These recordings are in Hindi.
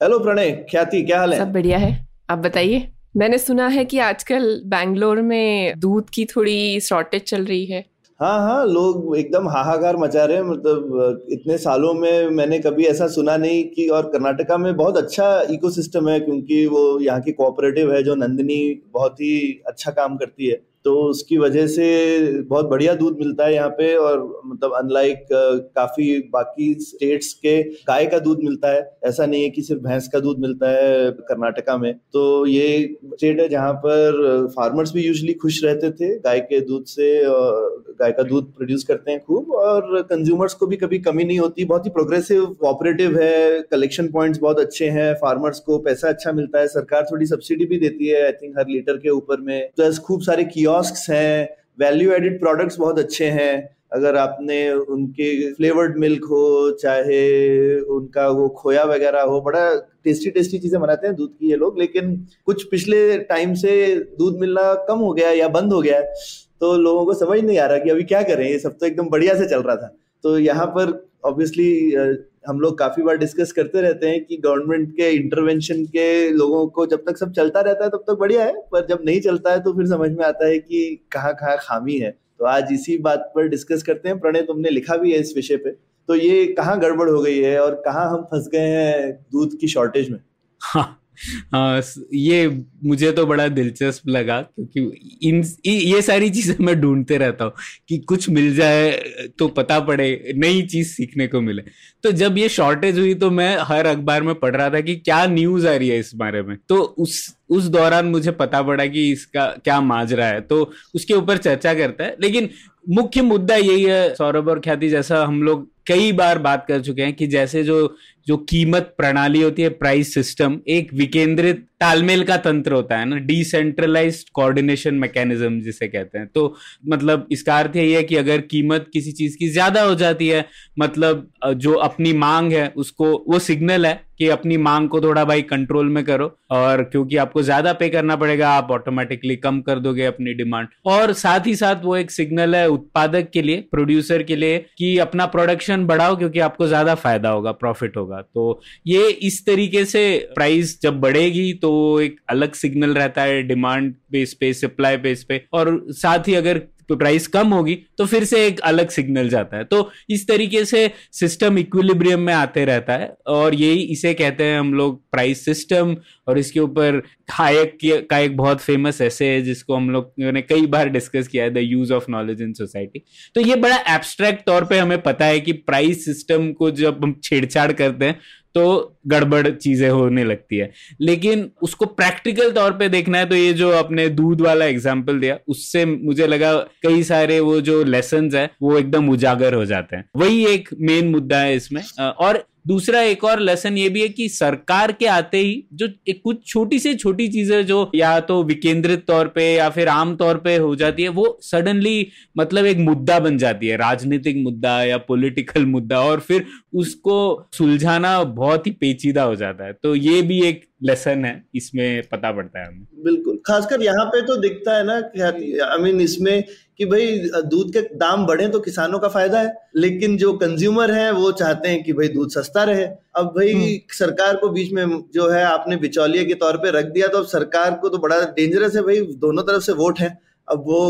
हेलो प्रणय ख्याति क्या हाल है? सब बढ़िया है। आप बताइए। मैंने सुना है कि आजकल बैंगलोर में दूध की थोड़ी शॉर्टेज चल रही है। हाँ हाँ लोग एकदम हाहाकार मचा रहे हैं। मतलब इतने सालों में मैंने कभी ऐसा सुना नहीं कि और कर्नाटका में बहुत अच्छा इकोसिस्टम है क्योंकि वो यहाँ की कोऑपरेटिव है जो नंदिनी बहुत ही अच्छा काम करती है। तो उसकी वजह से बहुत बढ़िया दूध मिलता है यहाँ पे और मतलब अनलाइक काफ़ी बाकी स्टेट्स के गाय का दूध मिलता है। ऐसा नहीं है कि सिर्फ़ भैंस का दूध मिलता है कर्नाटका में। तो ये स्टेट है जहाँ पर फार्मर्स भी यूजली खुश रहते थे गाय के दूध से गाय का दूध प्रोड्यूस करते हैं खूब और कंज्यूमर्स को भी कभी कमी नहीं होती। बहुत ही प्रोग्रेसिव कोऑपरेटिव है कलेक्शन पॉइंट्स बहुत अच्छे हैं फार्मर्स को पैसा अच्छा मिलता है, सरकार थोड़ी सब्सिडी भी देती है आई थिंक हर लीटर के ऊपर में। प्लस खूब सारे कियोस्क हैं वैल्यू एडिड प्रोडक्ट्स बहुत अच्छे हैं। अगर आपने उनके फ्लेवर्ड मिल्क हो, चाहे उनका वो खोया वगैरह हो, बड़ा टेस्टी टेस्टी चीज़ें बनाते हैं दूध की ये लोग, लेकिन कुछ पिछले टाइम से दूध मिलना कम हो गया या बंद हो गया तो लोगों को समझ नहीं आ रहा कि अभी क्या करें, ये सब तो एकदम बढ़िया से चल रहा था। तो यहाँ पर ऑब्वियसली हम लोग काफ़ी बार डिस्कस करते रहते हैं कि गवर्नमेंट के इंटरवेंशन के लोगों को जब तक सब चलता रहता है तब तक बढ़िया है, पर जब नहीं चलता है तो फिर समझ में आता है कि कहाँ कहाँ खामी है। तो आज इसी बात पर डिस्कस करते हैं। प्रणय, तुमने लिखा भी है इस विषय पे। तो ये कहाँ गड़बड़ हो गई है और कहाँ हम फंस गए हैं दूध की शॉर्टेज में? हाँ ये मुझे तो बड़ा दिलचस्प लगा क्योंकि इन ये सारी चीज़ें मैं ढूंढते रहता हूँ कि कुछ मिल जाए तो पता पड़े, नई चीज़ सीखने को मिले। तो जब ये शॉर्टेज हुई तो मैं हर अखबार में पढ़ रहा था कि क्या न्यूज़ आ रही है इस बारे में। तो उस उस दौरान मुझे पता पड़ा कि इसका क्या माजरा है। तो उसके ऊपर चर्चा करता है। लेकिन मुख्य मुद्दा यही है, सौरभ और ख्याति, जैसा हम लोग कई बार बात कर चुके हैं कि जैसे जो जो कीमत प्रणाली होती है प्राइस सिस्टम एक विकेंद्रित तालमेल का तंत्र होता है ना डिसेंट्रलाइज कोऑर्डिनेशन मैकेनिज्म जिसे कहते हैं। तो मतलब इसका अर्थ यही है कि अगर कीमत किसी चीज़ की ज़्यादा हो जाती है मतलब जो अपनी मांग है, उसको, वो सिग्नल है कि अपनी मांग को थोड़ा भाई कंट्रोल में करो और क्योंकि आपको ज़्यादा पे करना पड़ेगा, आप ऑटोमेटिकली कम कर दोगे अपनी डिमांड और साथ ही साथ वो एक सिग्नल है उत्पादक के लिए प्रोड्यूसर के लिए कि अपना प्रोडक्शन बढ़ाओ क्योंकि आपको ज़्यादा फ़ायदा होगा प्रॉफिट होगा। तो ये इस तरीके से प्राइस जब बढ़ेगी तो एक अलग सिग्नल रहता है डिमांड बेस पे सप्लाई बेस पे और साथ ही अगर प्राइस कम होगी तो फिर से एक अलग सिग्नल जाता है। तो इस तरीके से सिस्टम इक्विलिब्रियम में आते रहता है और यही इसे कहते हैं हम लोग प्राइस सिस्टम और इसके ऊपर हायक का एक बहुत फ़ेमस ऐसे है जिसको हम लोग ने कई बार डिस्कस किया है the use of knowledge in society तो ये बड़ा एब्स्ट्रैक्ट तौर पे हमें पता है कि प्राइस सिस्टम को जब हम छेड़छाड़ करते हैं तो गड़बड़ चीज़ें होने लगती है। लेकिन उसको प्रैक्टिकल तौर पे देखना है तो ये जो अपने दूध वाला एग्ज़ाम्पल दिया, उससे मुझे लगा कई सारे वो जो लेसन है, वो एकदम उजागर हो जाते हैं। वही एक मेन मुद्दा है इसमें। और दूसरा एक और लेसन ये भी है कि सरकार के आते ही जो एक कुछ छोटी से छोटी चीज़ें जो या तो विकेंद्रित तौर पे या फिर आम तौर पे हो जाती है, वो सडनली मतलब एक मुद्दा बन जाती है। राजनीतिक मुद्दा या पॉलिटिकल मुद्दा और फिर उसको सुलझाना बहुत ही पेचीदा हो जाता है। तो ये भी एक लेसन है, इसमें पता पड़ता है हमें। बिल्कुल। खासकर यहाँ पे तो दिखता है ना आई मीन इसमें कि भाई दूध के दाम बढ़े तो किसानों का फ़ायदा है लेकिन जो कंज्यूमर है वो चाहते हैं कि भाई दूध सस्ता रहे। अब भाई हम्म। सरकार को बीच में जो है आपने बिचौलिए के तौर पे रख दिया तो अब सरकार को तो बड़ा डेंजरस है भाई दोनों तरफ़ से वोट है। अब वो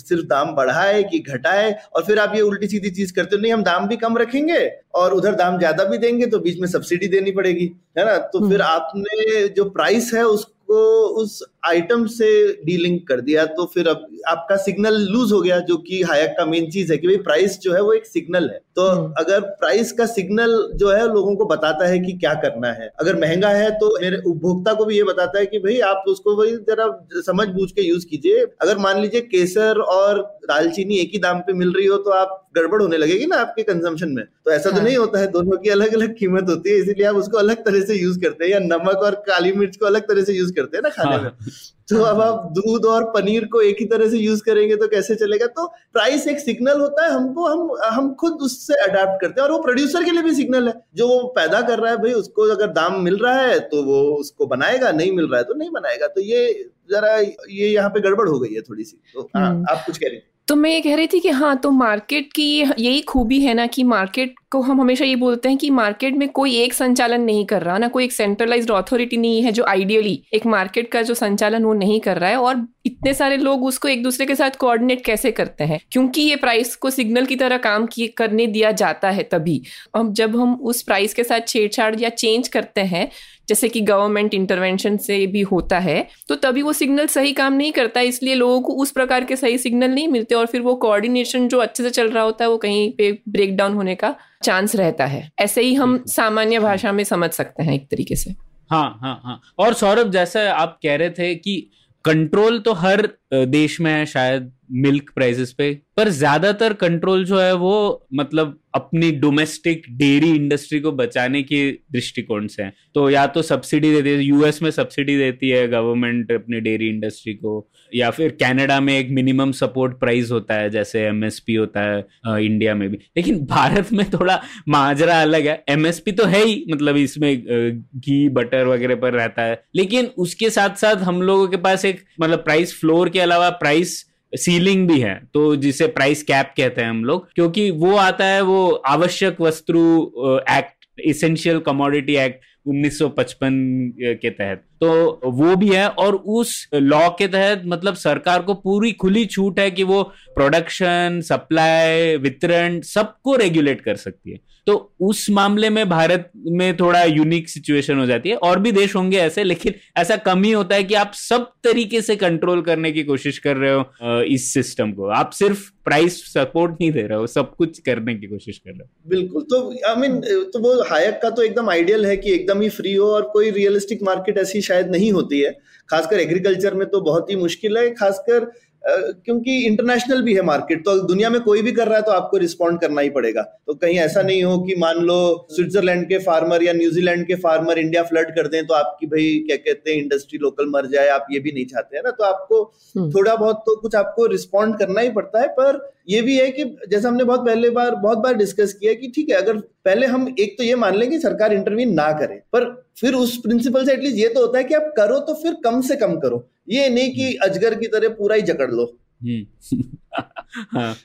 सिर्फ़ दाम बढ़ाए कि घटाए और फिर आप ये उल्टी सीधी चीज़ करते हो नहीं हम दाम भी कम रखेंगे और उधर दाम ज़्यादा भी देंगे तो बीच में सब्सिडी देनी पड़ेगी। है ना? तो फिर हम्म। आपने जो प्राइस है उसको उस आइटम से डीलिंक कर दिया तो फिर अब आपका सिग्नल लूज हो गया जो कि हायक का मेन चीज़ है कि भाई प्राइस जो है वो एक सिग्नल है। तो हम्म। अगर प्राइस का सिग्नल जो है लोगों को बताता है कि क्या करना है अगर महँगा है तो मेरे उपभोक्ता को भी ये बताता है कि भाई आप उसको वही जरा समझ बूझ के यूज़ कीजिए। अगर मान लीजिए केसर और दालचीनी एक ही दाम पे मिल रही हो तो आप गड़बड़ होने लगेगी ना आपके कंजम्पशन में। तो ऐसा तो हाँ। नहीं होता है दोनों की अलग अलग कीमत होती है इसीलिए आप उसको अलग तरह से यूज़ करते हैं या नमक और काली मिर्च को अलग तरह से यूज़ करते हैं ना खाने में। हाँ, तो अब आप दूध और पनीर को एक ही तरह से यूज़ करेंगे तो कैसे चलेगा? तो प्राइस एक सिग्नल होता है हमको हम हम खुद उससे अडेप्ट करते हैं और वो प्रोड्यूसर के लिए भी सिग्नल है। जो वो पैदा कर रहा है भाई उसको अगर दाम मिल रहा है तो वो उसको बनाएगा नहीं मिल रहा है तो नहीं बनाएगा। तो ये जरा ये यहाँ पे गड़बड़ हो गई है थोड़ी सी। तो हाँ हम्म। आप कुछ कह रहे थी तो मैं ये कह रही थी कि हाँ तो मार्केट की यही खूबी है ना कि मार्केट को हम हमेशा ये बोलते हैं कि मार्केट में कोई एक संचालन नहीं कर रहा, ना कोई एक सेंट्रलाइज्ड अथॉरिटी नहीं है जो आइडियली एक मार्केट का जो संचालन वो नहीं कर रहा है और इतने सारे लोग उसको एक दूसरे के साथ कोऑर्डिनेट कैसे करते हैं? क्योंकि ये प्राइस को सिग्नल की तरह काम किए, करने दिया जाता है तभी। अब जब हम उस प्राइस के साथ छेड़छाड़ या चेंज करते हैं जैसे कि गवर्नमेंट इंटरवेंशन से भी होता है तो तभी वो सिग्नल सही काम नहीं करता इसलिए लोगों को उस प्रकार के सही सिग्नल नहीं मिलते और फिर वो कोऑर्डिनेशन जो अच्छे से चल रहा होता है वो कहीं पे ब्रेक डाउन होने का चांस रहता है। ऐसे ही हम सामान्य भाषा में समझ सकते हैं एक तरीके से। हाँ हाँ हाँ। और सौरभ जैसा आप कह रहे थे कि कंट्रोल तो हर देश में है शायद मिल्क प्राइसेस पे, पर ज़्यादातर कंट्रोल जो है वो मतलब अपनी डोमेस्टिक डेयरी इंडस्ट्री को बचाने के दृष्टिकोण से है। तो या तो सब्सिडी देती है यूएस में सब्सिडी देती है गवर्नमेंट अपनी डेयरी इंडस्ट्री को या फिर कनाडा में एक मिनिमम सपोर्ट प्राइस होता है जैसे एमएसपी होता है अ, इंडिया में भी। लेकिन भारत में थोड़ा माजरा अलग है। एमएसपी तो है ही मतलब इसमें घी बटर वगैरह पर रहता है। लेकिन उसके साथ साथ हम लोगों के पास एक मतलब प्राइस फ्लोर के अलावा प्राइस सीलिंग भी है। तो जिसे प्राइस कैप कहते हैं हम लोग क्योंकि वो आता है वो आवश्यक वस्तु एक्ट इसेंशियल कमोडिटी एक्ट 1955 के तहत। तो वो भी है और उस लॉ के तहत मतलब सरकार को पूरी खुली छूट है कि वो प्रोडक्शन सप्लाई वितरण सबको रेगुलेट कर सकती है। तो उस मामले में भारत में थोड़ा यूनिक सिचुएशन हो जाती है। और भी देश होंगे ऐसे लेकिन ऐसा कम ही होता है कि आप सब तरीके से कंट्रोल करने की कोशिश कर रहे हो इस सिस्टम को। आप सिर्फ़ प्राइस सपोर्ट नहीं दे रहे हो सब कुछ करने की कोशिश कर रहे हो। बिल्कुल। तो आई I मीन mean, तो वो हायक का तो एकदम आइडियल है कि एकदम ही फ्री हो और कोई रियलिस्टिक मार्केट ऐसी शायद नहीं होती है खासकर एग्रीकल्चर में तो बहुत ही मुश्किल है खासकर क्योंकि इंटरनेशनल भी है मार्केट तो दुनिया में कोई भी कर रहा है तो आपको रिस्पॉन्ड करना ही पड़ेगा तो कहीं ऐसा नहीं हो कि मान लो स्विट्जरलैंड के फार्मर या न्यूजीलैंड के फार्मर इंडिया फ्लड कर दें तो आपकी भाई क्या कहते हैं इंडस्ट्री लोकल मर जाए आप ये भी नहीं चाहते हैं ना तो आपको हम्म। थोड़ा बहुत तो कुछ आपको रिस्पॉन्ड करना ही पड़ता है पर ये भी है कि जैसे हमने बहुत पहले बार बहुत बार डिस्कस किया कि ठीक है अगर पहले हम एक तो ये मान लें कि सरकार इंटरवीन ना करे पर फिर उस प्रिंसिपल से एटलीस्ट ये तो होता है कि आप करो तो फिर कम से कम करो। ये नहीं कि अजगर की तरह पूरा ही जकड़ लो। हम्म। हाँ।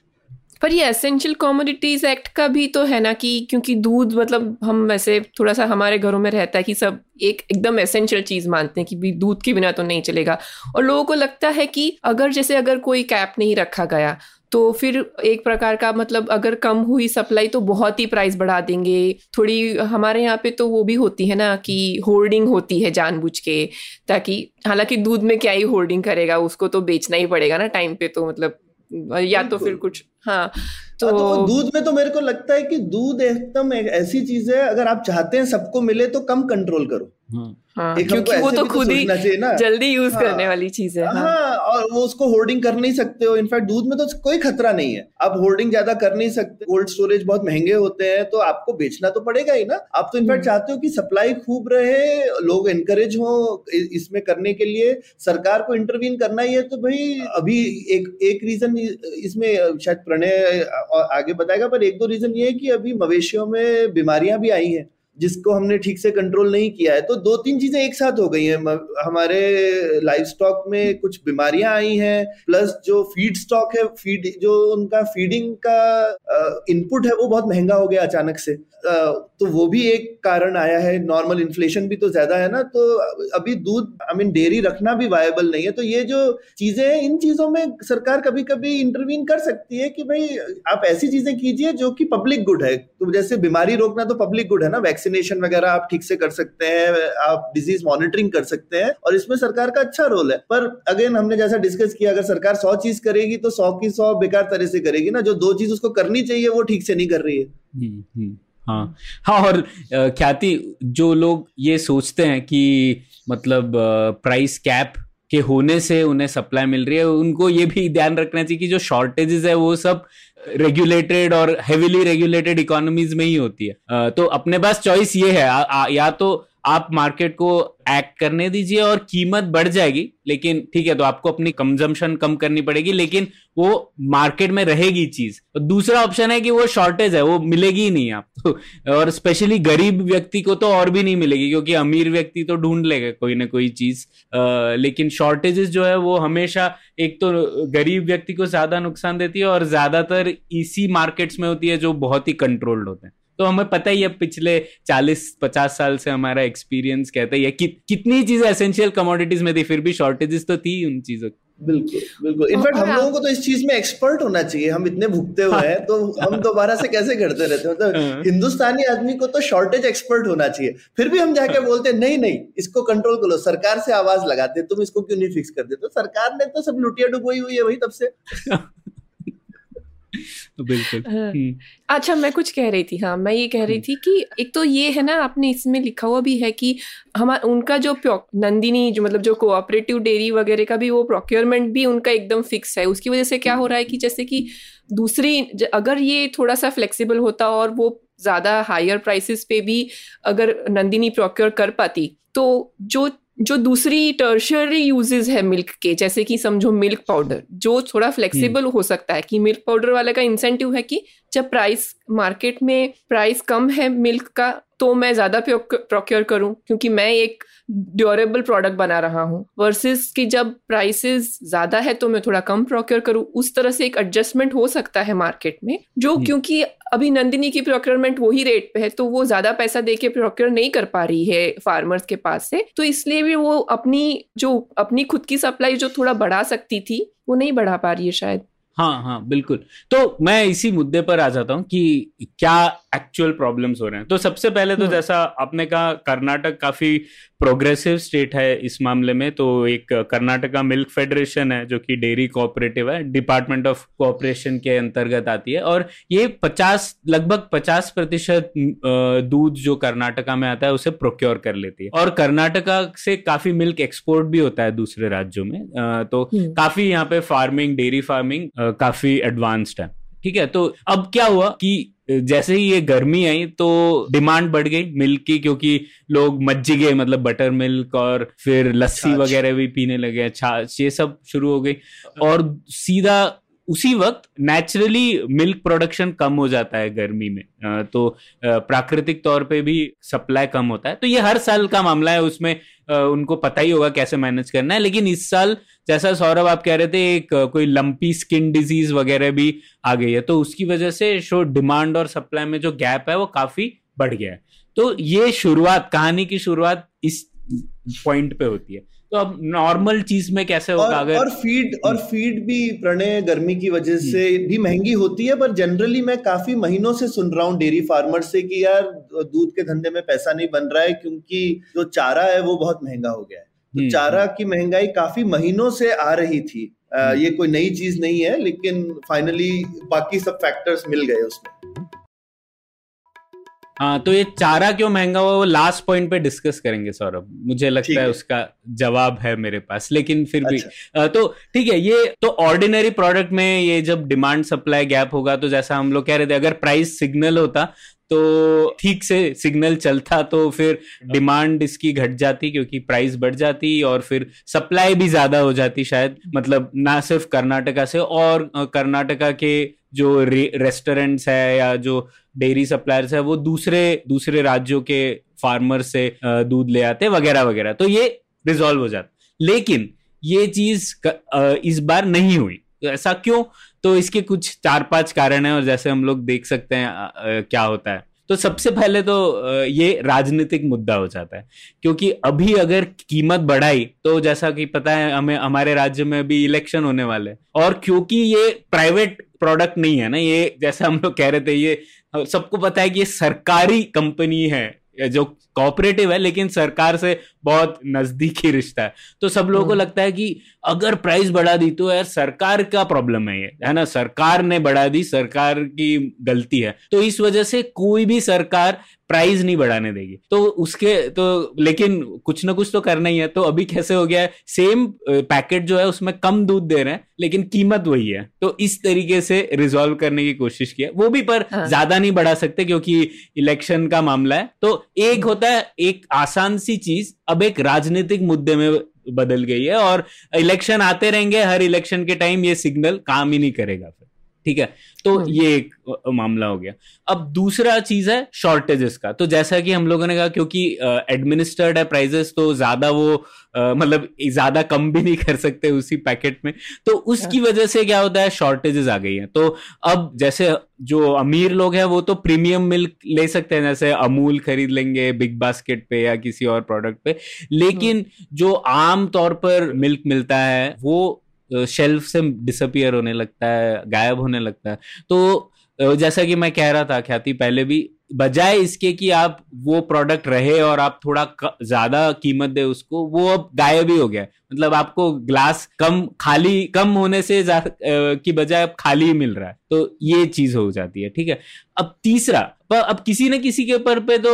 पर ये एसेंशियल कमोडिटीज एक्ट का भी तो है ना कि क्योंकि दूध मतलब हम वैसे थोड़ा सा हमारे घरों में रहता है कि सब एक एकदम एसेंशियल चीज़ मानते हैं कि भी दूध के बिना तो नहीं चलेगा। और लोगों को लगता है कि अगर जैसे अगर कोई कैप नहीं रखा गया तो फिर एक प्रकार का मतलब अगर कम हुई सप्लाई तो बहुत ही प्राइस बढ़ा देंगे। थोड़ी हमारे यहाँ पे तो वो भी होती है ना कि होर्डिंग होती है जानबूझ के ताकि हालाँकि दूध में क्या ही होर्डिंग करेगा उसको तो बेचना ही पड़ेगा ना टाइम पे तो मतलब या तो फिर कुछ हाँ तो, तो तो दूध में तो मेरे को लगता है कि दूध एकदम एक ऐसी चीज़ है अगर आप चाहते हैं सबको मिले तो कम कंट्रोल करो। हाँ हाँ क्योंकि वो तो खुद ही जल्दी यूज़ हाँ। करने वाली चीज़ है हाँ। हाँ और वो उसको होर्डिंग कर नहीं सकते हो। इनफैक्ट दूध में तो कोई खतरा नहीं है। आप होर्डिंग ज़्यादा कर नहीं सकते। कोल्ड स्टोरेज बहुत महँगे होते हैं तो आपको बेचना तो पड़ेगा ही ना। आप तो इनफैक्ट हम्म। चाहते हो कि सप्लाई खूब रहे लोग एनकरेज हो इसमें करने के लिए। सरकार को इंटरवीन करना ही है तो भाई अभी एक एक रीजन इसमें शायद प्रणय आगे बताएगा पर एक दो रीजन ये है कि अभी मवेशियों में बीमारियाँ भी आई हैं। जिसको हमने ठीक से कंट्रोल नहीं किया है। तो दो तीन चीज़ें एक साथ हो गई हैं। हमारे लाइफ स्टॉक में कुछ बीमारियाँ आई हैं प्लस जो फ़ीड स्टॉक है फ़ीड जो उनका फीडिंग का इनपुट है, वो बहुत महँगा हो गया अचानक से। तो वो भी एक कारण आया है। नॉर्मल इन्फ्लेशन भी तो ज़्यादा है ना तो अभी दूध आई मीन डेयरी रखना भी वायबल नहीं है। तो ये जो चीज़ें हैं, इन चीज़ों में सरकार कभी कभी इंटरवीन कर सकती है कि भाई, आप ऐसी चीज़ें कीजिए जो कि पब्लिक गुड है। तो जैसे बीमारी रोकना तो पब्लिक गुड है ना वैक्सीन वैक्सीनेशन वगैरह आप ठीक से कर सकते हैं आप डिज़ीज़ मॉनिटरिंग कर सकते हैं और इसमें सरकार का अच्छा रोल है। पर अगेन हमने जैसा डिस्कस किया अगर सरकार सौ चीज़ करेगी तो सौ की सौ बेकार तरह से करेगी ना। जो दो चीज़ उसको करनी चाहिए वो ठीक से नहीं कर रही है। हम्म, हम्म, हाँ। हाँ और ख्याति जो लोग ये सोचते हैं कि मतलब प्राइस कैप के होने से उन्हें सप्लाई मिल रही है उनको ये भी ध्यान रखना चाहिए कि जो शॉर्टेजेस है वो सब रेगुलेटेड और हेविली रेगुलेटेड इकोनॉमीज में ही होती है। तो अपने पास चॉइस ये है आ, आ, या तो आप मार्केट को एक्ट करने दीजिए और कीमत बढ़ जाएगी, लेकिन ठीक है तो आपको अपनी कंजम्पशन कम करनी पड़ेगी, लेकिन वो मार्केट में रहेगी चीज़। और दूसरा ऑप्शन है कि वो शॉर्टेज है, वो मिलेगी ही नहीं आपको। और स्पेशली गरीब व्यक्ति को तो और भी नहीं मिलेगी, क्योंकि अमीर व्यक्ति तो ढूंढ लेगा कोई ना कोई चीज़। लेकिन शॉर्टेजेस जो है, वो हमेशा एक तो गरीब व्यक्ति को ज़्यादा नुकसान देती है और ज़्यादातर इसी मार्केट्स में होती है जो बहुत ही कंट्रोल्ड होते हैं। तो हमें पता ही है पिछले 40-50 साल से हमारा एक्सपीरियंस कहता है कि कितनी चीज़ें एसेंशियल कमोडिटीज में थी फिर भी शॉर्टेजेस तो थी उन चीज़ों की। बिल्कुल बिल्कुल। इनफैक्ट हम लोगों को तो इस चीज़ में एक्सपर्ट होना चाहिए हम इतने भुगते हुए हैं तो हम दोबारा से कैसे करते रहते हैं? मतलब हाँ। हिंदुस्तानी आदमी को तो शॉर्टेज एक्सपर्ट होना चाहिए। फिर भी हम जाके बोलते हैं नहीं नहीं इसको कंट्रोल करो सरकार से आवाज़ लगाते तुम इसको क्यों नहीं फिक्स कर देते तो सरकार ने तो सब लुटिया डुबोई हुई है वही तब से। बिल्कुल हाँ। हम्म। अच्छा मैं कुछ कह रही थी हाँ मैं ये कह रही हम्म। थी कि एक तो ये है ना आपने इसमें लिखा हुआ भी है कि हमारा उनका जो नंदिनी जो मतलब जो कोऑपरेटिव डेयरी वगैरह का भी वो प्रोक्योरमेंट भी उनका एकदम फिक्स है उसकी वजह से क्या हो रहा है कि जैसे कि दूसरी अगर ये थोड़ा सा फ्लेक्सिबल होता और वो ज़्यादा हायर प्राइसेस पे भी अगर नंदिनी प्रोक्योर कर पाती तो जो जो दूसरी टर्शरी यूजेस है मिल्क के जैसे कि समझो मिल्क पाउडर जो थोड़ा फ्लेक्सिबल हम्म। हो सकता है कि मिल्क पाउडर वाले का इंसेंटिव है कि जब प्राइस मार्केट में प्राइस कम है मिल्क का तो मैं ज़्यादा प्रोक्योर करूँ क्योंकि मैं एक ड्यूरेबल प्रोडक्ट बना रहा हूँ वर्सेस कि जब प्राइसेस ज़्यादा है तो मैं थोड़ा कम प्रोक्योर करूँ। उस तरह से एक एडजस्टमेंट हो सकता है मार्केट में जो। क्योंकि अभी नंदिनी की प्रोक्योरमेंट वही रेट पे है तो वो ज़्यादा पैसा दे के प्रोक्योर नहीं कर पा रही है फार्मर्स के पास से। तो इसलिए भी वो अपनी जो अपनी खुद की सप्लाई जो थोड़ा बढ़ा सकती थी वो नहीं बढ़ा पा रही है शायद। हाँ हाँ बिल्कुल। तो मैं इसी मुद्दे पर आ जाता हूँ कि क्या एक्चुअल प्रॉब्लम्स हो रहे हैं। तो सबसे पहले तो हाँ। जैसा आपने कहा कर्नाटक काफ़ी प्रोग्रेसिव स्टेट है इस मामले में। तो एक कर्नाटका मिल्क फेडरेशन है जो कि डेयरी कोऑपरेटिव है डिपार्टमेंट ऑफ़ कोऑपरेशन के अंतर्गत आती है। और ये 50 लगभग 50 प्रतिशत दूध जो कर्नाटका में आता है उसे प्रोक्योर कर लेती है। और कर्नाटका से काफ़ी मिल्क एक्सपोर्ट भी होता है दूसरे राज्यों में। तो हम्म। काफ़ी यहाँ पे फ़ार्मिंग डेयरी फ़ार्मिंग काफ़ी एडवांस्ड है। ठीक है तो अब क्या हुआ कि जैसे ही ये गर्मी आई तो डिमांड बढ़ गई मिल्क की क्योंकि लोग मज्जी गए मतलब बटर मिल्क और फिर लस्सी वगैरह भी पीने लगे छाछ ये सब शुरू हो गई। और सीधा उसी वक्त नेचुरली मिल्क प्रोडक्शन कम हो जाता है गर्मी में। तो प्राकृतिक तौर पे भी सप्लाई कम होता है। तो ये हर साल का मामला है, उसमें उनको पता ही होगा कैसे मैनेज करना है। लेकिन इस साल, जैसा सौरभ आप कह रहे थे, एक कोई लंपी स्किन डिज़ीज़ वगैरह भी आ गई है। तो उसकी वजह से शो डिमांड और सप्लाई में जो गैप है, वो काफ़ी बढ़ गया है। तो ये शुरुआत, कहानी की शुरुआत इस पॉइंट पे होती है। तो अब नॉर्मल चीज़ में कैसे होगा? अगर और फ़ीड और फ़ीड भी प्रणय गर्मी की वजह हम्म। से भी महँगी होती है पर जनरली मैं काफ़ी महीनों से सुन रहा हूँ डेयरी फार्मर से कि यार दूध के धंधे में पैसा नहीं बन रहा है क्योंकि जो चारा है वो बहुत महँगा हो गया है। तो हम्म, चारा हम्म। की महँगाई काफ़ी महीनों से आ रही थी। आ, ये कोई नई चीज़ नहीं है लेकिन फाइनली बाकी सब फैक्टर्स मिल गए उसमें। हाँ तो ये चारा क्यों महँगा हुआ वो लास्ट पॉइंट पे डिस्कस करेंगे सौरभ। मुझे लगता है उसका जवाब है मेरे पास लेकिन फिर अच्छा। भी तो ठीक है ये तो ऑर्डिनरी प्रोडक्ट में ये जब डिमांड सप्लाई गैप होगा तो जैसा हम लोग कह रहे थे अगर प्राइस सिग्नल होता तो ठीक से सिग्नल चलता तो फिर डिमांड इसकी घट जाती क्योंकि प्राइस बढ़ जाती और फिर सप्लाई भी ज़्यादा हो जाती शायद मतलब ना सिर्फ़ कर्नाटका से और कर्नाटका के जो रेस्टोरेंट्स है या जो डेयरी सप्लायर्स है, वो दूसरे दूसरे राज्यों के फार्मर से दूध ले आते वगैरह वगैरह। तो ये रिजॉल्व हो जाता लेकिन ये चीज़ इस बार नहीं हुई। ऐसा क्यों? तो इसके कुछ चार पाँच कारण है और जैसे हम लोग देख सकते हैं क्या होता है। तो सबसे पहले तो ये राजनीतिक मुद्दा हो जाता है। क्योंकि अभी अगर कीमत बढ़ाई तो जैसा कि पता है, हमें, हमारे राज्य में अभी इलेक्शन होने वाले और क्योंकि ये प्राइवेट प्रोडक्ट नहीं है ना, ये जैसा हम लोग कह रहे थे, ये सबको पता है कि ये सरकारी कंपनी है, जो कॉपरेटिव है लेकिन सरकार से बहुत नजदीकी रिश्ता है। तो सब लोगों को हम्म। लगता है कि अगर प्राइस बढ़ा दी तो यार सरकार का प्रॉब्लम है ये है ना? सरकार ने बढ़ा दी सरकार की गलती है। तो इस वजह से कोई भी सरकार प्राइस नहीं बढ़ाने देगी। तो उसके तो लेकिन कुछ ना कुछ तो करना ही है। तो अभी कैसे हो गया है? सेम पैकेट जो है उसमें कम दूध दे रहे हैं लेकिन कीमत वही है। तो इस तरीके से रिजॉल्व करने की कोशिश किया वो भी पर हाँ। ज़्यादा नहीं बढ़ा सकते क्योंकि इलेक्शन का मामला है। तो एक होता है एक आसान सी चीज़ अब एक राजनीतिक मुद्दे में बदल गई है और इलेक्शन आते रहेंगे, हर इलेक्शन के टाइम ये सिग्नल काम ही नहीं करेगा फिर। ठीक है तो हम्म। ये एक मामला हो गया अब दूसरा चीज़ है शॉर्टेजेस का तो जैसा कि हम लोगों ने कहा क्योंकि एडमिनिस्टर्ड है प्राइजेस तो ज़्यादा वो मतलब ज़्यादा कम भी नहीं कर सकते उसी पैकेट में तो उसकी हाँ। वजह से क्या होता है शॉर्टेजेस आ गई हैं तो अब जैसे जो अमीर लोग हैं वो तो प्रीमियम मिल्क ले सकते हैं जैसे अमूल खरीद लेंगे बिग बास्केट पे या किसी और प्रोडक्ट पे लेकिन हम्म। जो आम तौर पर मिल्क मिलता है वो शेल्फ से डिसअपियर होने लगता है, गायब होने लगता है। तो जैसा कि मैं कह रहा था, ख्याति, पहले भी बजाय इसके कि आप वो प्रोडक्ट रहे और आप थोड़ा ज़्यादा कीमत दे उसको, वो अब गायब ही हो गया मतलब आपको ग्लास कम, खाली, कम होने से की बजाय अब खाली ही मिल रहा है। तो ये चीज़ हो जाती है, ठीक है? अब तीसरा पर अब किसी न किसी के ऊपर पे तो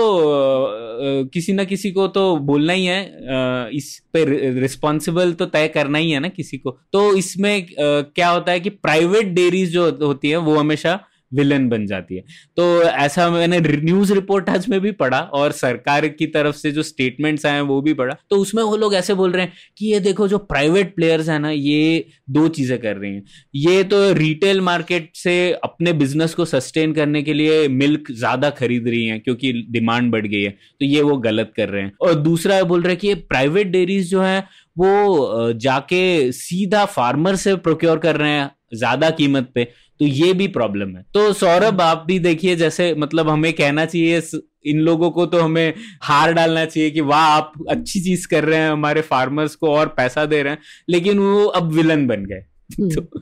किसी न किसी को तो बोलना ही है इस पे रिस्पॉन्सिबल तो तय करना ही है ना किसी को। तो इसमें क्या होता है कि प्राइवेट डेयरीज जो होती है, वो हमेशा विलन बन जाती है। तो ऐसा मैंने न्यूज़ रिपोर्ट आज में भी पढ़ा और सरकार की तरफ़ से जो स्टेटमेंट्स आए हैं, वो भी पढ़ा। तो उसमें वो लोग ऐसे बोल रहे हैं कि ये देखो जो प्राइवेट प्लेयर्स है ना, ये दो चीज़ें कर रही हैं। ये तो रिटेल मार्केट से अपने बिज़नेस को सस्टेन करने के लिए मिल्क ज़्यादा खरीद रही हैं क्योंकि डिमांड बढ़ गई है। तो ये वो गलत कर रहे हैं। और दूसरा बोल रहे हैं कि ये प्राइवेट डेयरीज जो है वो जाके सीधा फार्मर से प्रोक्योर कर रहे हैं ज़्यादा कीमत पे तो ये भी प्रॉब्लम है। तो सौरभ आप भी देखिए जैसे मतलब हमें कहना चाहिए इन लोगों को तो हमें हार डालना चाहिए कि वाह आप अच्छी चीज़ कर रहे हैं हमारे फार्मर्स को और पैसा दे रहे हैं लेकिन वो अब विलन बन गए। हम्म। तो,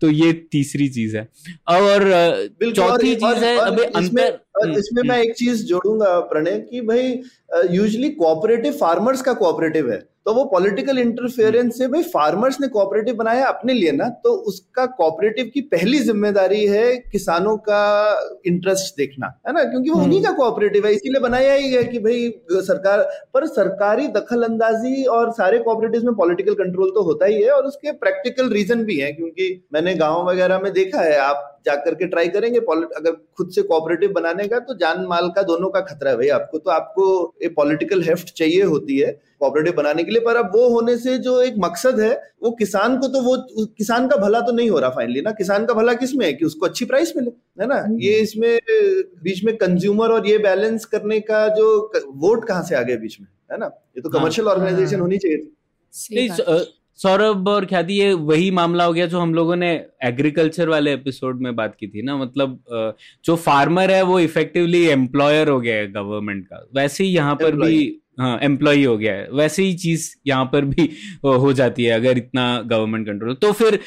तो ये तीसरी चीज़ है। और चौथी चीज़ है अभी अंतर इसमें मैं हम्म। एक चीज़ जोड़ूँगा प्रणय कि भाई यूजली कोऑपरेटिव फार्मर्स का कोऑपरेटिव है तो वो पॉलिटिकल इंटरफेरेंस से भाई फार्मर्स ने कोऑपरेटिव बनाया अपने लिए ना तो उसका कोऑपरेटिव की पहली ज़िम्मेदारी है किसानों का इंटरेस्ट देखना है ना क्योंकि वो उन्हीं हम्म। का कोऑपरेटिव है इसीलिए बनाया ही है कि भाई सरकार पर सरकारी दखल अंदाजी और सारे कोऑपरेटिव में पॉलिटिकल कंट्रोल तो होता ही है और उसके प्रैक्टिकल रीजन भी है क्योंकि मैंने गाँव वगैरह में देखा है आप जाकर के ट्राई करेंगे। अगर खुद से कोऑपरेटिव बनाने का तो जान माल का दोनों का खतरा है भाई आपको। तो आपको एक पॉलिटिकल हेफ्ट चाहिए होती है कोऑपरेटिव बनाने के लिए। पर अब वो होने से जो एक मकसद है वो किसान को तो वो किसान का भला तो नहीं हो रहा फाइनली ना? किसान का भला किसमें है? कि उसको अच्छी प्राइस मिले है ना? हम्म। ये इसमें बीच में कंज्यूमर और ये बैलेंस करने का जो वोट कहाँ से आ गया बीच में है ना? ये तो कमर्शियल हाँ, ऑर्गेनाइजेशन हाँ। होनी चाहिए। सौरभ और ख्याति, ये वही मामला हो गया जो हम लोगों ने एग्रीकल्चर वाले एपिसोड में बात की थी ना। मतलब जो फार्मर है वो इफेक्टिवली एम्प्लॉयर हो गया है गवर्नमेंट का। वैसे ही यहाँ पर भी हाँ एम्प्लॉय हो गया है। वैसे ही चीज़ यहाँ पर भी हो जाती है अगर इतना गवर्नमेंट कंट्रोल तो फिर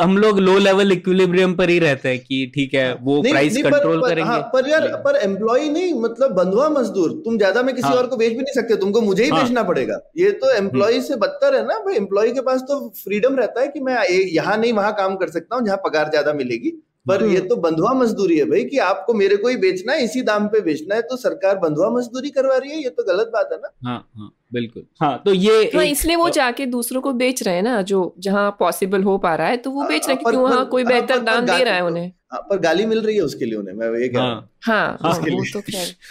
हम लोग लो लेवल इक्विलिब्रियम पर ही रहते हैं कि ठीक है वो नहीं, प्राइस नहीं, कंट्रोल पर, करेंगे। हाँ, पर यार पर एम्प्लॉय नहीं मतलब बंधुआ मजदूर तुम ज़्यादा में किसी हाँ, और को बेच भी नहीं सकते तुमको मुझे ही हाँ, बेचना पड़ेगा। ये तो एम्प्लॉय हम्म। से बदतर है ना भाई एम्प्लॉय के पास तो फ्रीडम रहता है कि मैं यहाँ नहीं वहाँ काम कर सकता हूँ जहाँ पगार ज़्यादा मिलेगी। पर ये तो बंधुआ मजदूरी है भाई कि आपको मेरे को ही बेचना है इसी दाम पे बेचना है तो सरकार बंधुआ मजदूरी करवा रही है ये तो गलत बात है ना? हाँ हाँ। बिल्कुल। हाँ तो ये हाँ इसलिए वो जाके दूसरों को बेच रहे हैं ना जो जहाँ पॉसिबल हो पा रहा है तो वो बेच रहे हैं क्योंकि वहाँ कोई हाँ, बेहतर दाम दे रहा है उन्हें। हाँ, पर गाली मिल रही है उसके लिए उन्हें मैं ये कह हाँ, हाँ, हाँ, वो तो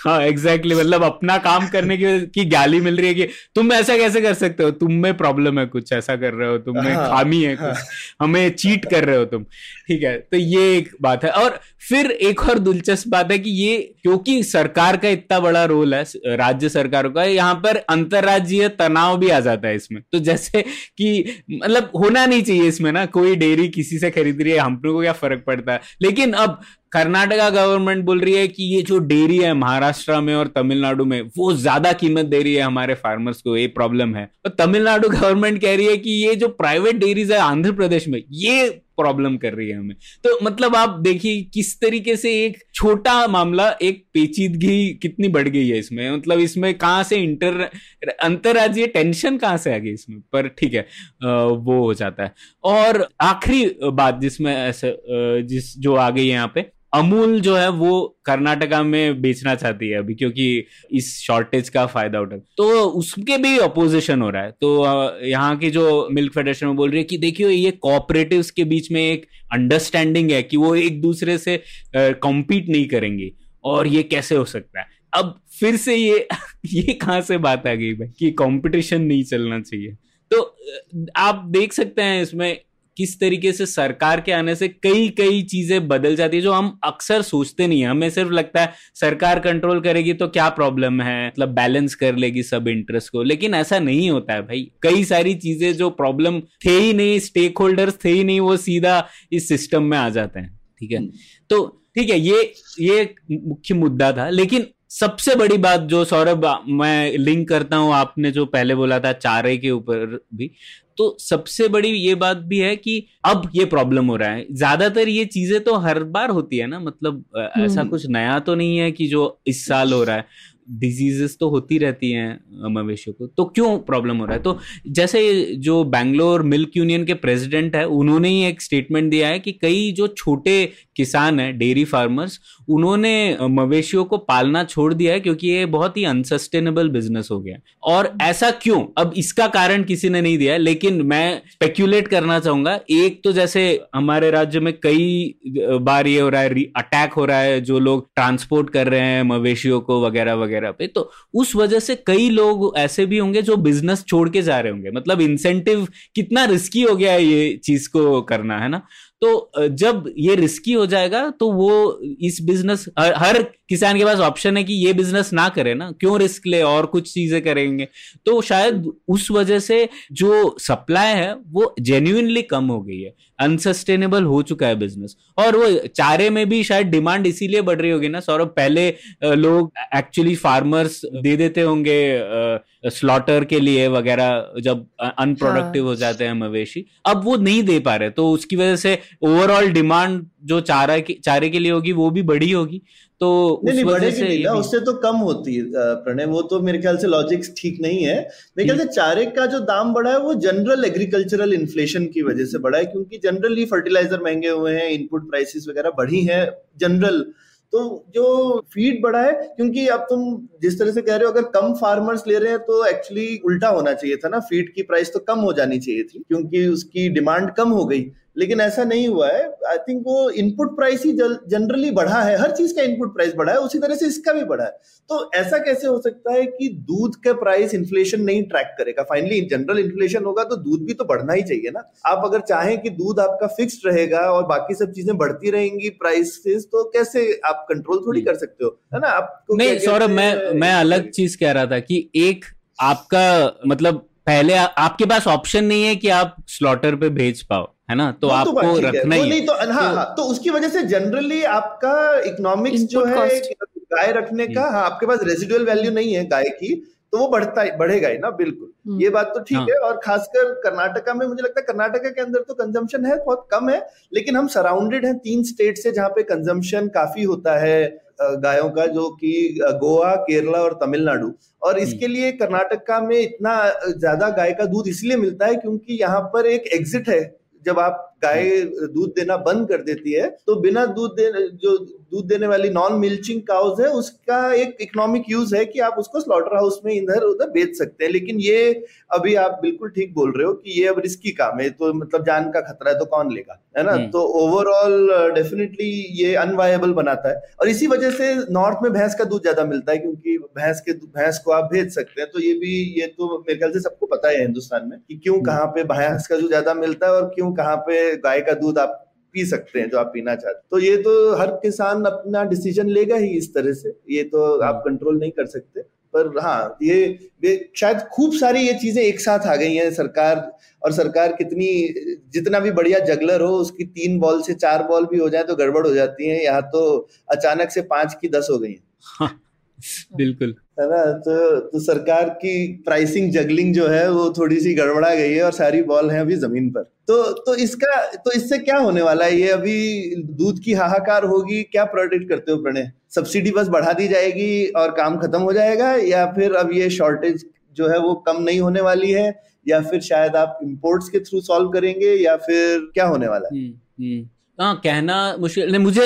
हाँ एग्जैक्टली मतलब अपना काम करने की की गाली मिल रही है कि तुम ऐसा कैसे कर सकते हो? तुम में प्रॉब्लम है कुछ ऐसा कर रहे हो तुम में हाँ, खामी है हाँ, कुछ हमें चीट कर रहे हो तुम। ठीक है तो ये एक बात है। और फिर एक और दिलचस्प बात है कि ये क्योंकि सरकार का इतना बड़ा रोल है राज्य सरकारों का यहाँ पर अंतरराज्यीय तनाव भी आ जाता है इसमें। तो जैसे कि मतलब होना नहीं चाहिए इसमें ना, कोई डेयरी किसी से खरीद रही है हम लोग को क्या फ़र्क पड़ता है? लेकिन अब कर्नाटका गवर्नमेंट बोल रही है कि ये जो डेयरी है महाराष्ट्र में और तमिलनाडु में, वो ज़्यादा कीमत दे रही है हमारे फार्मर्स को, ये प्रॉब्लम है। और तमिलनाडु गवर्नमेंट कह रही है कि ये जो प्राइवेट डेयरीज है आंध्र प्रदेश में, ये प्रॉब्लम कर रही है हमें। तो मतलब आप देखिए किस तरीके से एक छोटा मामला, एक पेचीदगी कितनी बढ़ गई है इसमें। मतलब इसमें कहाँ से इंटर अंतरराज्यीय टेंशन कहाँ से आ गई इसमें? पर ठीक है वो हो जाता है। और आखिरी बात जिसमें ऐसे जिस, जो आ गई है यहाँ पे अमूल जो है वो कर्नाटका में बेचना चाहती है अभी, क्योंकि इस शॉर्टेज का फ़ायदा उठा। तो उसके भी अपोजिशन हो रहा है। तो यहाँ की जो मिल्क फेडरेशन बोल रही है कि देखियो ये कोऑपरेटिव के बीच में एक अंडरस्टैंडिंग है कि वो एक दूसरे से कॉम्पीट नहीं करेंगे, और ये कैसे हो सकता है। अब फिर से ये ये कहाँ से बात आ गई भाई, कि कंपटीशन नहीं चलना चाहिए। तो आप देख सकते हैं इसमें किस तरीके से सरकार के आने से कई कई चीज़ें बदल जाती है जो हम अक्सर सोचते नहीं है। हमें सिर्फ़ लगता है सरकार कंट्रोल करेगी तो क्या प्रॉब्लम है? मतलब बैलेंस कर लेगी सब इंटरेस्ट को। लेकिन ऐसा नहीं होता है भाई। कई सारी चीज़ें जो प्रॉब्लम थे ही नहीं स्टेक होल्डर्स थे ही नहीं वो सीधा इस सिस्टम में आ जाते हैं। ठीक है? तो ठीक है ये ये मुख्य मुद्दा था। लेकिन सबसे बड़ी बात जो सौरभ मैं लिंक करता हूँ आपने जो पहले बोला था चारे के ऊपर भी तो सबसे बड़ी ये बात भी है कि अब ये प्रॉब्लम हो रहा है। ज़्यादातर ये चीज़ें तो हर बार होती है ना मतलब ऐसा हम्म। कुछ नया तो नहीं है कि जो इस साल हो रहा है। डिजीजेस तो होती रहती हैं मवेशियों को। तो क्यों प्रॉब्लम हो रहा है? तो जैसे जो बैंगलोर मिल्क यूनियन के प्रेसिडेंट है उन्होंने ही एक स्टेटमेंट दिया है कि कई जो छोटे किसान है डेयरी फार्मर्स उन्होंने मवेशियों को पालना छोड़ दिया है क्योंकि ये बहुत ही अनसस्टेनेबल बिज़नेस हो गया और ऐसा क्यों? अब इसका कारण किसी ने नहीं दिया लेकिन मैं स्पेक्यूलेट करना चाहूँगा, एक तो जैसे हमारे राज्य में कई बार ये हो रहा है अटैक हो रहा है, जो लोग ट्रांसपोर्ट कर रहे हैं मवेशियों को वगैरह वगैरह पे तो उस वजह से कई लोग ऐसे भी होंगे जो बिज़नेस छोड़ के जा रहे होंगे। मतलब इंसेंटिव कितना रिस्की हो गया है ये चीज़ को करना, है ना? तो जब ये रिस्की हो जाएगा तो वो इस बिज़नेस हर, हर किसान के पास ऑप्शन है कि ये बिज़नेस ना करे ना। क्यों रिस्क ले और कुछ चीज़ें करेंगे? तो शायद उस वजह से जो सप्लाई है वो जेन्यूनली कम हो गई है। अनसस्टेनेबल हो चुका है बिज़नेस और वो चारे में भी शायद डिमांड इसीलिए बढ़ रही होगी ना सौरभ पहले लोग एक्चुअली फार्मर्स दे देते होंगे स्लॉटर के लिए वगैरह जब अनप्रोडक्टिव हाँ. हो जाते हैं मवेशी अब वो नहीं दे पा रहे तो उसकी वजह से ओवरऑल डिमांड जो चारा के चारे के लिए होगी वो भी बढ़ी होगी तो नहीं नहीं बढ़ेगी नहीं ना उससे तो कम होती है प्रणय वो तो मेरे ख्याल से लॉजिक्स ठीक नहीं है। मेरे ख्याल से। चारे का जो दाम बढ़ा है वो जनरल एग्रीकल्चरल इन्फ्लेशन की वजह से बढ़ा है क्योंकि जनरली फर्टिलाइज़र महँगे हुए हैं इनपुट प्राइसेस वगैरह बढ़ी हैं जनरल तो जो फ़ीड बढ़ा है क्योंकि अब तुम जिस तरह से कह रहे हो अगर कम फार्मर्स ले रहे हैं तो एक्चुअली उल्टा होना चाहिए था ना फ़ीड की प्राइस तो कम हो जानी चाहिए थी क्योंकि उसकी डिमांड कम हो गई। लेकिन ऐसा नहीं हुआ है। आई थिंक वो इनपुट प्राइस ही जनरली बढ़ा है। हर चीज़ का इनपुट प्राइस बढ़ा है। उसी तरह से इसका भी बढ़ा है। तो ऐसा कैसे हो सकता है कि दूध का प्राइस इन्फ्लेशन नहीं ट्रैक करेगा? फाइनली जनरल इन्फ्लेशन होगा तो दूध भी तो बढ़ना ही चाहिए ना। आप अगर चाहें कि दूध आपका फिक्स्ड रहेगा और बाकी सब चीज़ें बढ़ती रहेंगी प्राइस तो कैसे आप कंट्रोल थोड़ी कर सकते हो? है ना? आप नहीं सौरभ मैं मैं अलग चीज़ कह रहा था कि एक आपका मतलब पहले आपके पास ऑप्शन नहीं है कि आप स्लॉटर पे भेज पाओ। है ना? तो, तो आपको तो रखना ही नहीं तो हाँ तो, हाँ तो उसकी वजह से जनरली आपका इकोनॉमिक्स जो है गाय रखने का हाँ आपके पास रेजिडुअल वैल्यू नहीं है गाय की तो वो बढ़ता ही बढ़ेगा ही ना बिल्कुल। हम्म। ये बात तो ठीक हाँ. है और खासकर कर्नाटका में मुझे लगता है कर्नाटका के अंदर तो कंजम्पशन है बहुत कम है लेकिन हम सराउंडेड हैं तीन स्टेट से जहाँ पे कंजम्पशन काफ़ी होता है गायों का जो कि गोवा केरला और तमिलनाडु। और हम्म। इसके लिए कर्नाटका में इतना ज़्यादा गाय का दूध इसलिए मिलता है क्योंकि यहाँ पर एक एग्जिट है जब आप गाय दूध देना बंद कर देती है तो बिना दूध देने जो दूध देने वाली नॉन मिल्चिंग काउज है उसका एक इकोनॉमिक यूज़ है कि आप उसको स्लॉटर हाउस में इधर उधर बेच सकते हैं लेकिन ये अभी आप बिल्कुल ठीक बोल रहे हो कि ये अब रिस्की काम है तो मतलब जान का खतरा है तो कौन लेगा है ना हम्म। तो ओवरऑल डेफिनेटली ये अनवायबल बनाता है और इसी वजह से नॉर्थ में भैंस का दूध ज़्यादा मिलता है क्योंकि भैंस के भैंस को आप भेज सकते हैं तो ये भी ये तो मेरे ख्याल से सबको पता है हिंदुस्तान में कि क्यों हम्म। कहाँ पे भैंस का दूध ज़्यादा मिलता है और क्यों कहाँ पे गाय का दूध आप पी सकते हैं जो आप पीना चाहते तो ये तो हर किसान अपना डिसीज़न लेगा ही इस तरह से। ये तो आप कंट्रोल नहीं कर सकते। पर हाँ ये, ये शायद खूब सारी ये चीज़ें एक साथ आ गई हैं। सरकार और सरकार कितनी जितना भी बढ़िया जगलर हो उसकी तीन बॉल से चार बॉल भी हो जाए तो गड़बड़ हो जाती है। यहाँ तो अचानक से पाँच की दस हो गई है। हाँ, बिल्कुल। है ना? तो तो सरकार की प्राइसिंग जगलिंग जो है वो थोड़ी सी गड़बड़ा गई है और सारी बॉल है अभी ज़मीन पर। तो तो इसका तो इससे क्या होने वाला है? ये अभी दूध की हाहाकार होगी क्या प्रोडिक्ट करते हो प्रणय? सब्सिडी बस बढ़ा दी जाएगी और काम खत्म हो जाएगा या फिर अब ये शॉर्टेज जो है वो कम नहीं होने वाली है या फिर शायद आप इम्पोर्ट्स के थ्रू सॉल्व करेंगे या फिर क्या होने वाला है? हम्म, हम्म। हाँ कहना मुश्किल नहीं मुझे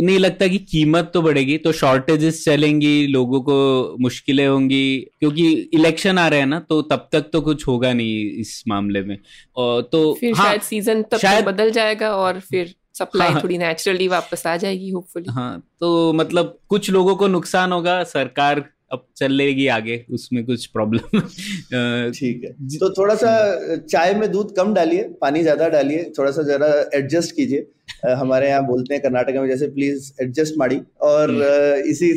नहीं लगता कि कीमत तो बढ़ेगी तो शॉर्टेजेस चलेंगी लोगों को मुश्किलें होंगी क्योंकि इलेक्शन आ रहे हैं ना तो तब तक तो कुछ होगा नहीं इस मामले में। और तो फिर हाँ, शायद सीज़न तब शायद बदल जाएगा और फिर सप्लाई हाँ, थोड़ी नेचुरली वापस आ जाएगी होपफुली हाँ तो मतलब कुछ लोगों को नुकसान होगा सरकार अब चल लेगी आगे उसमें कुछ प्रॉब्लम ठीक है तो थोड़ा सा चाय में दूध कम डालिए पानी ज़्यादा डालिए थोड़ा सा जरा एडजस्ट कीजिए। हमारे यहाँ बोलते हैं कर्नाटक में जैसे प्लीज़ एडजस्ट माड़ी। और हम्म। इसी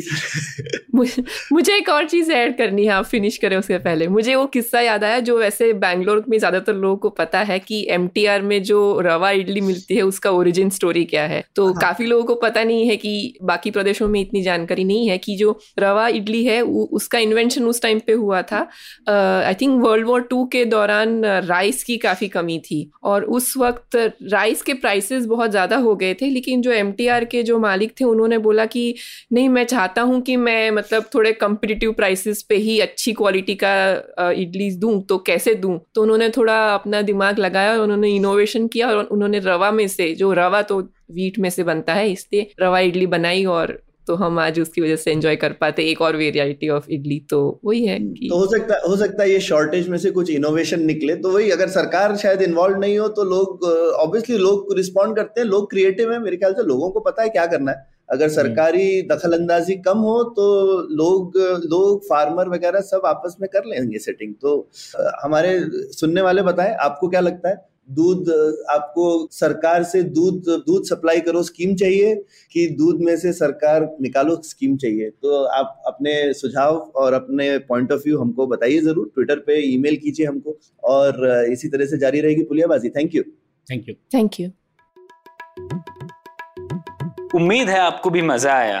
मुझे एक और चीज़ ऐड करनी है आप फिनिश करें उसके पहले। मुझे वो किस्सा याद आया जो वैसे बैंगलोर में ज़्यादातर लोगों को पता है कि एमटीआर में जो रवा इडली मिलती है उसका ओरिजिन स्टोरी क्या है। तो हाँ। काफ़ी लोगों को पता नहीं है कि बाकी प्रदेशों में इतनी जानकारी नहीं है कि जो रवा इडली है उसका इन्वेंशन उस टाइम पे हुआ था। I think world war two के दौरान राइस की काफ़ी कमी थी। और उस वक्त राइस के प्राइसेस बहुत ज़्यादा ज़्यादा हो गए थे, लेकिन जो एमटीआर के जो मालिक थे, उन्होंने बोला कि, नहीं, मैं चाहता हूँ कि मैं मतलब थोड़े कम्पिटिटिव प्राइसेस पे ही अच्छी क्वालिटी का इडली दूँ तो कैसे दूँ? तो उन्होंने थोड़ा अपना दिमाग लगाया और उन्होंने इनोवेशन किया और उन्होंने रवा में से, जो रवा तो वीट में से बनता है, इसलिए रवा इडली बनाई और तो हम आज उसकी वजह से एंजॉय कर पाते एक और वेरिएटी ऑफ़ इडली तो वही है कि तो हो सकता हो सकता है ये शॉर्टेज में से कुछ इनोवेशन निकले तो वही अगर सरकार शायद इन्वॉल्व नहीं हो तो लोग ऑब्वियसली लोग रिस्पॉन्ड करते हैं लोग क्रिएटिव है मेरे ख्याल से लोगों को पता है क्या करना है अगर हम्म। सरकारी दखल अंदाजी कम हो तो लोग लोग फार्मर वगैरह सब आपस में कर लेंगे सेटिंग तो हमारे सुनने वाले बताएँ आपको क्या लगता है दूध आपको सरकार से दूध दूध सप्लाई करो स्कीम चाहिए कि दूध में से सरकार निकालो स्कीम चाहिए। तो आप अपने सुझाव और अपने पॉइंट ऑफ़ व्यू हमको बताइए ज़रूर। ट्विटर पे ईमेल कीजिए हमको और इसी तरह से जारी रहेगी Puliyabaazi. Thank you thank you thank you उम्मीद है आपको भी मज़ा आया।